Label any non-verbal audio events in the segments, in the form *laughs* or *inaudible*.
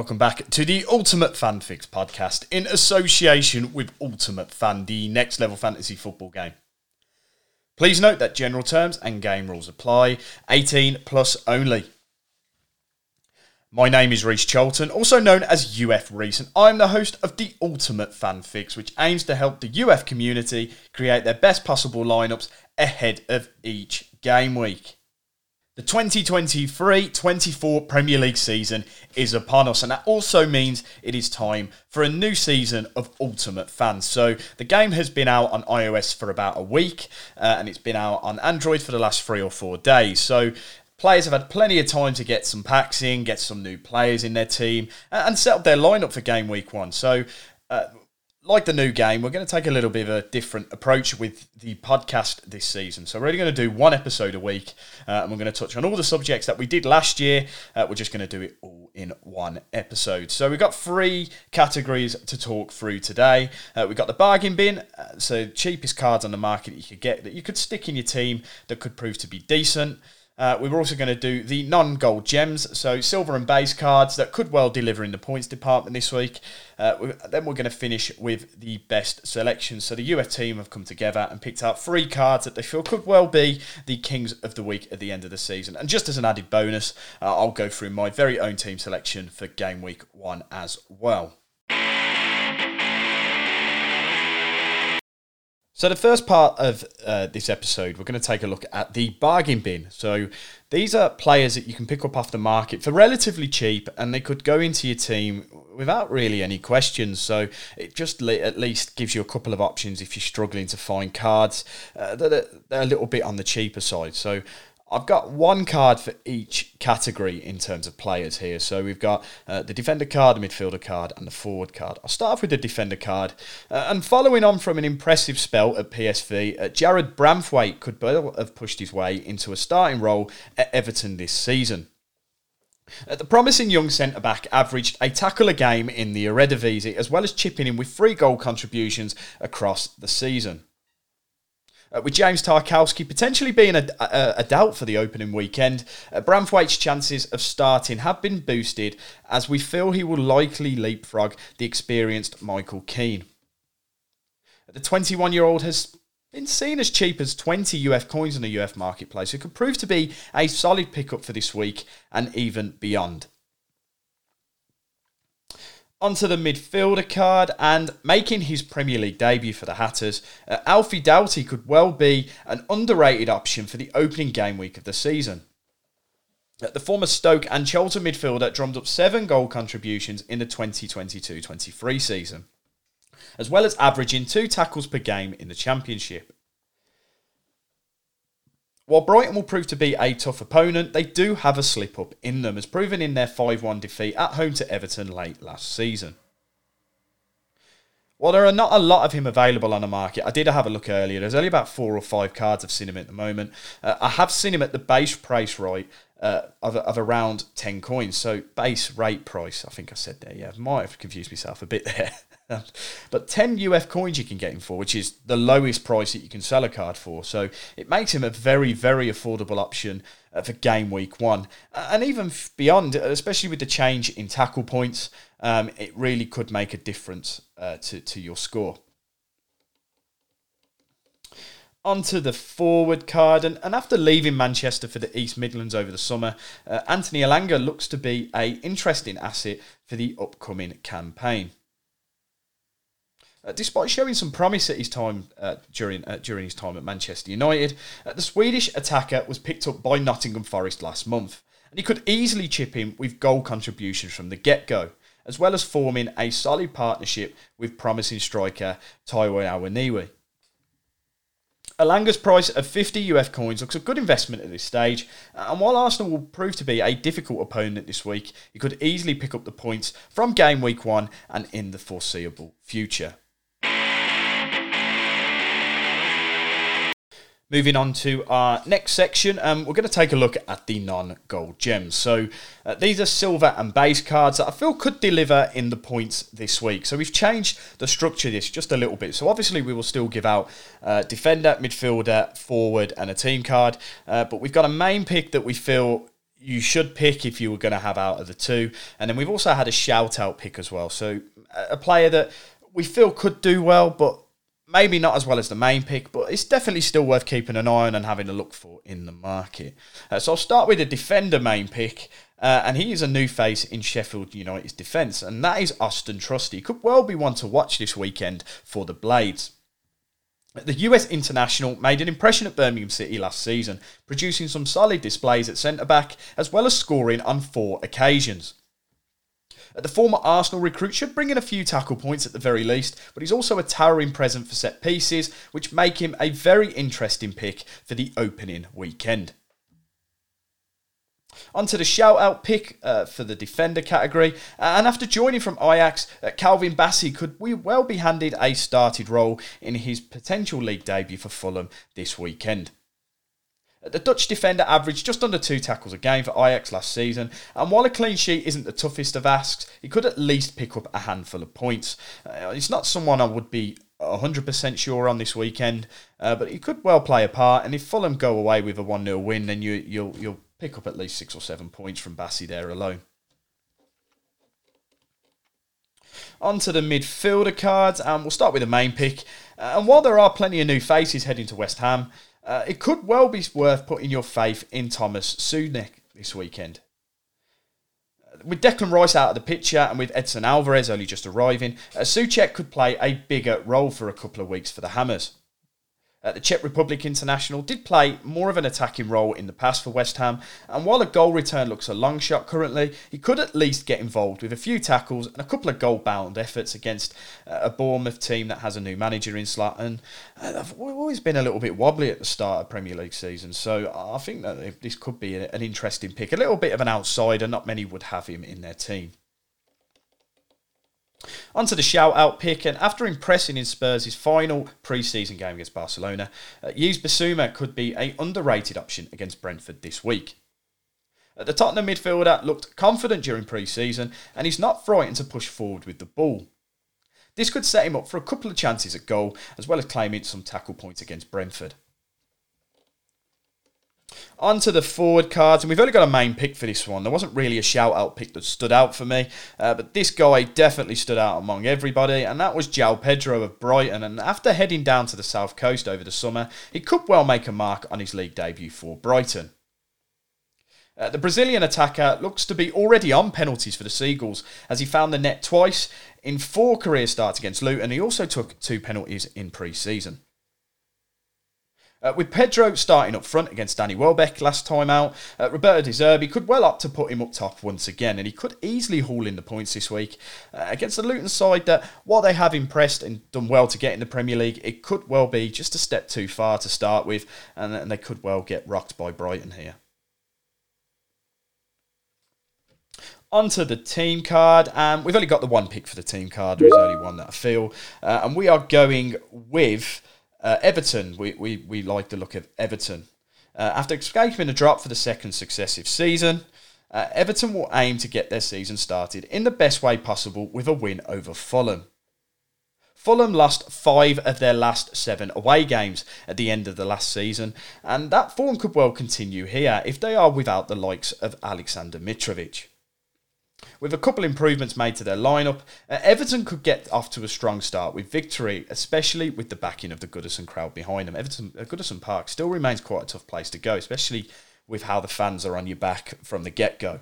Welcome back to the Ultimate Fan Fix podcast in association with Ultimate Fan, the next level fantasy football game. Please note that general terms and game rules apply, 18 plus only. My name is Reece Charlton, also known as UF Reece, and I'm the host of the Ultimate Fan Fix, which aims to help the UF community create their best possible lineups ahead of each game week. The 2023 24 Premier League season is upon us, and that also means it is time for a new season of Ultimate Fans. So, the game has been out on iOS for about a week, uh, and it's been out on Android for the last three or four days. So, players have had plenty of time to get some packs in, get some new players in their team, and set up their lineup for game week one. So, uh, like the new game, we're going to take a little bit of a different approach with the podcast this season. So, we're only going to do one episode a week, uh, and we're going to touch on all the subjects that we did last year. Uh, we're just going to do it all in one episode. So, we've got three categories to talk through today. Uh, we've got the bargain bin, uh, so cheapest cards on the market that you could get that you could stick in your team that could prove to be decent. Uh, we were also going to do the non gold gems, so silver and base cards that could well deliver in the points department this week. Uh, then we're going to finish with the best selections. So the UF team have come together and picked out three cards that they feel could well be the kings of the week at the end of the season. And just as an added bonus, uh, I'll go through my very own team selection for game week one as well. So, the first part of uh, this episode, we're going to take a look at the bargain bin. So, these are players that you can pick up off the market for relatively cheap, and they could go into your team without really any questions. So, it just le- at least gives you a couple of options if you're struggling to find cards uh, that are, that are a little bit on the cheaper side. So, I've got one card for each category in terms of players here. So we've got uh, the defender card, the midfielder card, and the forward card. I'll start off with the defender card. Uh, and following on from an impressive spell at PSV, uh, Jarrad Branthwaite could well have pushed his way into a starting role at Everton this season. Uh, the promising young centre back averaged a tackle a game in the Eredivisie, as well as chipping in with three goal contributions across the season. Uh, with James Tarkowski potentially being a, a, a, doubt for the opening weekend, uh, Branthwaite's chances of starting have been boosted as we feel he will likely leapfrog the experienced Michael Keane. The 21 year old has been seen as cheap as 20 UF coins in the UF marketplace. It could prove to be a solid pickup for this week and even beyond onto the midfielder card and making his Premier League debut for the Hatters, uh, Alfie Doughty could well be an underrated option for the opening game week of the season. Uh, the former Stoke and Chelsea midfielder drummed up seven goal contributions in the 2022 23 season, as well as averaging two tackles per game in the Championship. While Brighton will prove to be a tough opponent, they do have a slip up in them, as proven in their 5 1 defeat at home to Everton late last season. While there are not a lot of him available on the market, I did have a look earlier. There's only about four or five cards I've seen him at the moment. Uh, I have seen him at the base price right uh, of, of around 10 coins. So base rate price, I think I said there. Yeah, I might have confused myself a bit *laughs* there. But 10 UF coins you can get him for, which is the lowest price that you can sell a card for. So it makes him a very, very affordable option uh, for game week one. And even beyond, especially with the change in tackle points, um, it really could make a difference uh, to, to your score. Onto the forward card, and, and after leaving Manchester for the East Midlands over the summer, uh, Anthony Elanga looks to be a interesting asset for the upcoming campaign. Uh, despite showing some promise at his time uh, during uh, during his time at Manchester United, uh, the Swedish attacker was picked up by Nottingham Forest last month, and he could easily chip in with goal contributions from the get go, as well as forming a solid partnership with promising striker Taiwo Awoniyi. Elanga's price of 50 UF coins looks a good investment at this stage, and while Arsenal will prove to be a difficult opponent this week, he could easily pick up the points from game week one and in the foreseeable future. Moving on to our next section, um, we're going to take a look at the non-gold gems. So uh, these are silver and base cards that I feel could deliver in the points this week. So we've changed the structure of this just a little bit. So obviously we will still give out uh, defender, midfielder, forward, and a team card, uh, but we've got a main pick that we feel you should pick if you were going to have out of the two. And then we've also had a shout out pick as well. So a player that we feel could do well, but maybe not as well as the main pick, but it's definitely still worth keeping an eye on and having a look for in the market. Uh, so I'll start with a defender main pick. Uh, and he is a new face in Sheffield United's defence, and that is Austin Trusty. Could well be one to watch this weekend for the Blades. The US international made an impression at Birmingham City last season, producing some solid displays at centre back as well as scoring on four occasions. The former Arsenal recruit should bring in a few tackle points at the very least, but he's also a towering present for set pieces, which make him a very interesting pick for the opening weekend. Onto the shout out pick uh, for the defender category. And after joining from Ajax, uh, Calvin Bassey could we well be handed a started role in his potential league debut for Fulham this weekend. The Dutch defender averaged just under two tackles a game for Ajax last season, and while a clean sheet isn't the toughest of asks, he could at least pick up a handful of points. Uh, he's not someone I would be 100% sure on this weekend, uh, but he could well play a part. And if Fulham go away with a 1 0 win, then you, you'll, you'll pick up at least six or seven points from Bassey there alone. On to the midfielder cards, and we'll start with the main pick. Uh, and while there are plenty of new faces heading to West Ham, uh, it could well be worth putting your faith in Thomas Soucek this weekend. Uh, with Declan Rice out of the picture and with Edson Alvarez only just arriving, uh, Soucek could play a bigger role for a couple of weeks for the Hammers. Uh, the Czech Republic international did play more of an attacking role in the past for West Ham, and while a goal return looks a long shot currently, he could at least get involved with a few tackles and a couple of goal bound efforts against uh, a Bournemouth team that has a new manager in Slot. uh, we've always been a little bit wobbly at the start of Premier League season, so I think that this could be an interesting pick. A little bit of an outsider, not many would have him in their team. Onto the shout out pick, and after impressing in Spurs' his final pre season game against Barcelona, uh, Yves Bissouma could be a underrated option against Brentford this week. Uh, the Tottenham midfielder looked confident during pre season, and he's not frightened to push forward with the ball. This could set him up for a couple of chances at goal, as well as claiming some tackle points against Brentford. Onto the forward cards, and we've only got a main pick for this one. There wasn't really a shout out pick that stood out for me, uh, but this guy definitely stood out among everybody, and that was João Pedro of Brighton. And after heading down to the south coast over the summer, he could well make a mark on his league debut for Brighton. Uh, the Brazilian attacker looks to be already on penalties for the Seagulls as he found the net twice in four career starts against Luton. He also took two penalties in pre season. Uh, with Pedro starting up front against Danny Welbeck last time out, uh, Roberto De Zerbi could well opt to put him up top once again, and he could easily haul in the points this week uh, against the Luton side that, while they have impressed and done well to get in the Premier League, it could well be just a step too far to start with, and, and they could well get rocked by Brighton here. onto the team card. Um, we've only got the one pick for the team card. There is only one that I feel. Uh, and we are going with uh, Everton, we, we, we like the look of Everton. Uh, after escaping a drop for the second successive season, uh, Everton will aim to get their season started in the best way possible with a win over Fulham. Fulham lost five of their last seven away games at the end of the last season, and that form could well continue here if they are without the likes of Alexander Mitrovic. With a couple improvements made to their lineup, uh, Everton could get off to a strong start with victory, especially with the backing of the Goodison crowd behind them. Everton, uh, Goodison Park still remains quite a tough place to go, especially with how the fans are on your back from the get go.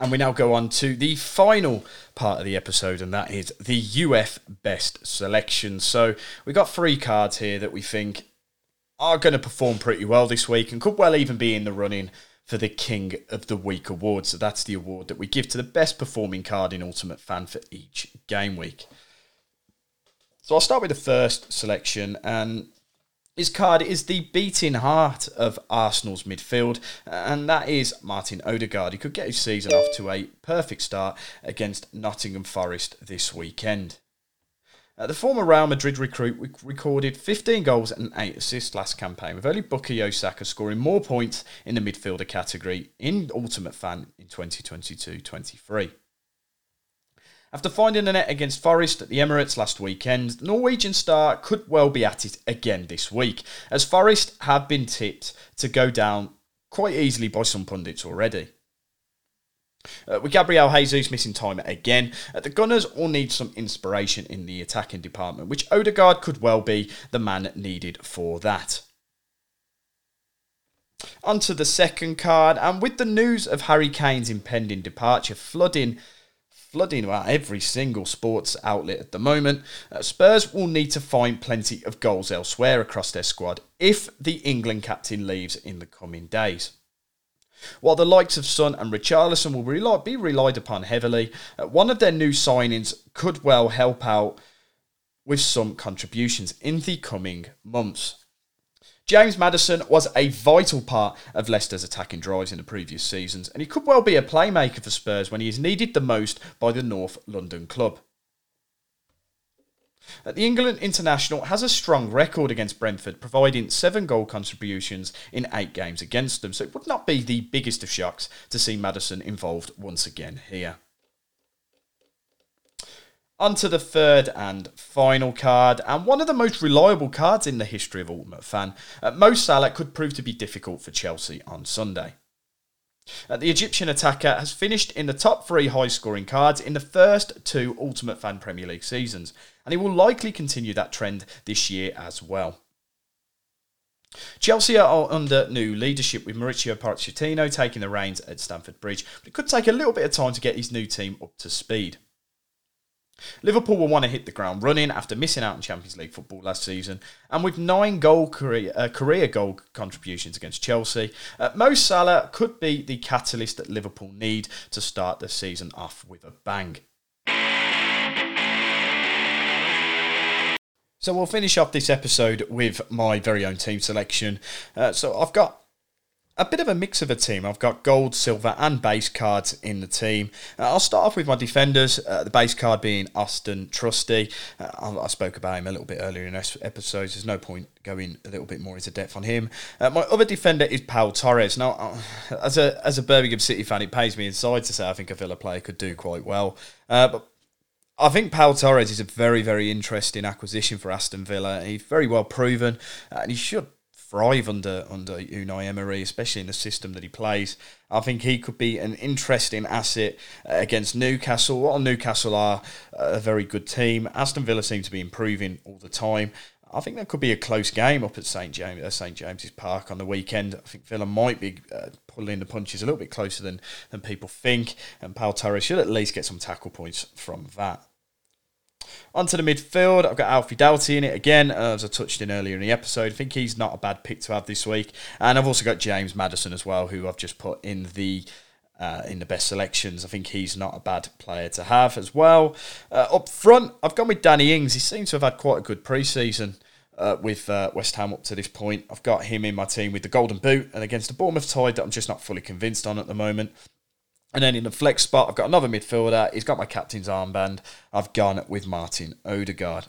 And we now go on to the final part of the episode, and that is the UF best selection. So we got three cards here that we think are going to perform pretty well this week and could well even be in the running for the King of the Week award. So that's the award that we give to the best performing card in Ultimate Fan for each game week. So I'll start with the first selection, and his card is the beating heart of Arsenal's midfield, and that is Martin Odegaard. He could get his season off to a perfect start against Nottingham Forest this weekend. Uh, the former Real Madrid recruit recorded 15 goals and 8 assists last campaign, with only Bukayo Saka scoring more points in the midfielder category in Ultimate Fan in 2022 23. After finding a net against Forest at the Emirates last weekend, the Norwegian star could well be at it again this week, as Forest have been tipped to go down quite easily by some pundits already. Uh, with Gabriel Jesus missing time again, uh, the Gunners all need some inspiration in the attacking department, which Odegaard could well be the man needed for that. Onto the second card, and with the news of Harry Kane's impending departure flooding flooding about every single sports outlet at the moment, uh, Spurs will need to find plenty of goals elsewhere across their squad if the England captain leaves in the coming days. While the likes of Son and Richarlison will be relied upon heavily, uh, one of their new signings could well help out with some contributions in the coming months. James Maddison was a vital part of Leicester's attacking drives in the previous seasons, and he could well be a playmaker for Spurs when he is needed the most by the North London club. The England international has a strong record against Brentford, providing seven goal contributions in eight games against them, so it would not be the biggest of shocks to see Maddison involved once again here. On to the third and final card, and one of the most reliable cards in the history of Ultimate Fan. Uh, Mo Salah could prove to be difficult for Chelsea on Sunday. Uh, the Egyptian attacker has finished in the top three high scoring cards in the first two Ultimate Fan Premier League seasons, and he will likely continue that trend this year as well. Chelsea are under new leadership with Mauricio Pochettino taking the reins at Stamford Bridge, but it could take a little bit of time to get his new team up to speed. Liverpool will want to hit the ground running after missing out on Champions League football last season, and with nine goal career, uh, career goal contributions against Chelsea, uh, Mo Salah could be the catalyst that Liverpool need to start the season off with a bang. So we'll finish off this episode with my very own team selection. Uh, so I've got a bit of a mix of a team. I've got gold, silver, and base cards in the team. Uh, I'll start off with my defenders. Uh, the base card being Austin Trusty. Uh, I, I, spoke about him a little bit earlier in episodes. There's no point going a little bit more into depth on him. Uh, my other defender is Pau Torres. Now, uh, as a as a Birmingham City fan, it pays me inside to say I think a Villa player could do quite well. But I think Pau Torres is a very, very interesting acquisition for Aston Villa. He's very well proven, and he should thrive under under Unai Emery, especially in the system that he plays. I think he could be an interesting asset uh, against Newcastle. While Newcastle are a very good team, Aston Villa seem to be improving all the time. I think that could be a close game up at St James uh, St James's Park on the weekend. I think Villa might be uh, pulling the punches a little bit closer than than people think, and Pau Torres should at least get some tackle points from that. Onto the midfield, I've got Alfie Doughty in it again, uh, as I touched in earlier in the episode. I think he's not a bad pick to have this week. And I've also got James Maddison as well, who I've just put in the uh, in the best selections. I think he's not a bad player to have as well. Uh, up front, I've gone with Danny Ings. He seems to have had quite a good pre-season. Uh, with uh, West Ham up to this point. I've got him in my team with the Golden Boot and against the Bournemouth side that I'm just not fully convinced on at the moment. And then in the flex spot, I've got another midfielder. He's got my captain's armband. I've gone with Martin Odegaard.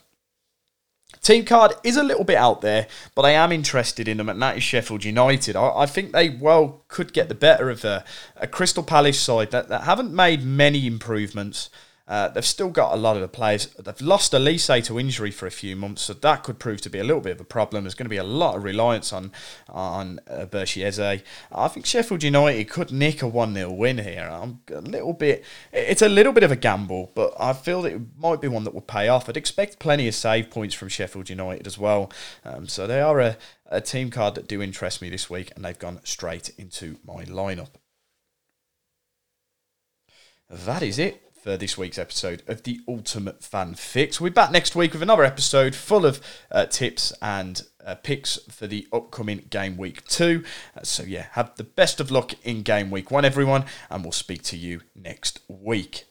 Team card is a little bit out there, but I am interested in them, and that is Sheffield United. I, I think they well could get the better of a, a Crystal Palace side that, that haven't made many improvements. Uh, they've still got a lot of the players. They've lost Olise to injury for a few months, so that could prove to be a little bit of a problem. There's going to be a lot of reliance on on uh. I think Sheffield United could nick a 1 0 win here. I'm a little bit. It's a little bit of a gamble, but I feel that it might be one that will pay off. I'd expect plenty of save points from Sheffield United as well. Um, so they are a, a team card that do interest me this week, and they've gone straight into my lineup. That is it for this week's episode of the Ultimate Fan Fix. We'll be back next week with another episode full of uh, tips and uh, picks for the upcoming game week two. Uh, so, yeah, have the best of luck in game week one, everyone, and we'll speak to you next week.